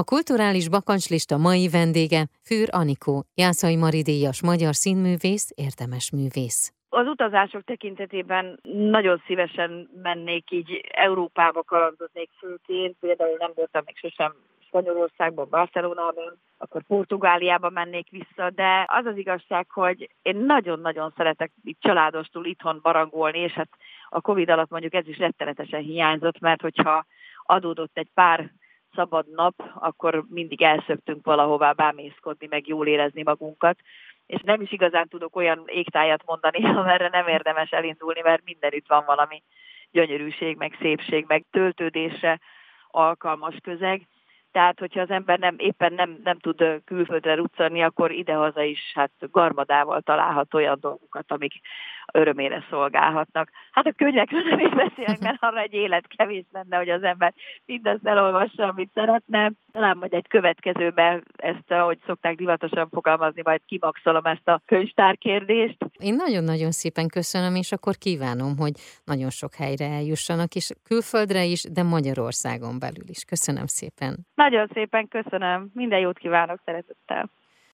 A kulturális bakancslista mai vendége Fűr Anikó, Jászai Mari díjas magyar színművész, érdemes művész. Az utazások tekintetében nagyon szívesen mennék így Európába kalandoznék főként, például nem voltam még sosem Spanyolországban, Barcelonában, akkor Portugáliába mennék vissza, de az az igazság, hogy én nagyon-nagyon szeretek itt családostul itthon barangolni, és hát a Covid alatt mondjuk ez is rettenetesen hiányzott, mert hogyha adódott egy pár szabad nap, akkor mindig elszöktünk valahová bámészkodni, meg jól érezni magunkat és nem is igazán tudok olyan égtájat mondani, amerre nem érdemes elindulni, mert mindenütt van valami gyönyörűség, meg szépség, meg töltődésre alkalmas közeg. Tehát, hogyha az ember nem, éppen nem, nem tud külföldre ruccanni, akkor idehaza is hát garmadával találhat olyan dolgokat, amik örömére szolgálhatnak. Hát a könyvekről nem is beszélek, mert arra egy élet kevés lenne, hogy az ember mindazt elolvassa, amit szeretne. Talán majd egy következőben ezt, ahogy szokták divatosan fogalmazni, majd kimaxolom ezt a könyvtárkérdést. Én nagyon-nagyon szépen köszönöm, és akkor kívánom, hogy nagyon sok helyre eljussanak, és külföldre is, de Magyarországon belül is. Köszönöm szépen. Nagyon szépen köszönöm. Minden jót kívánok szeretettel.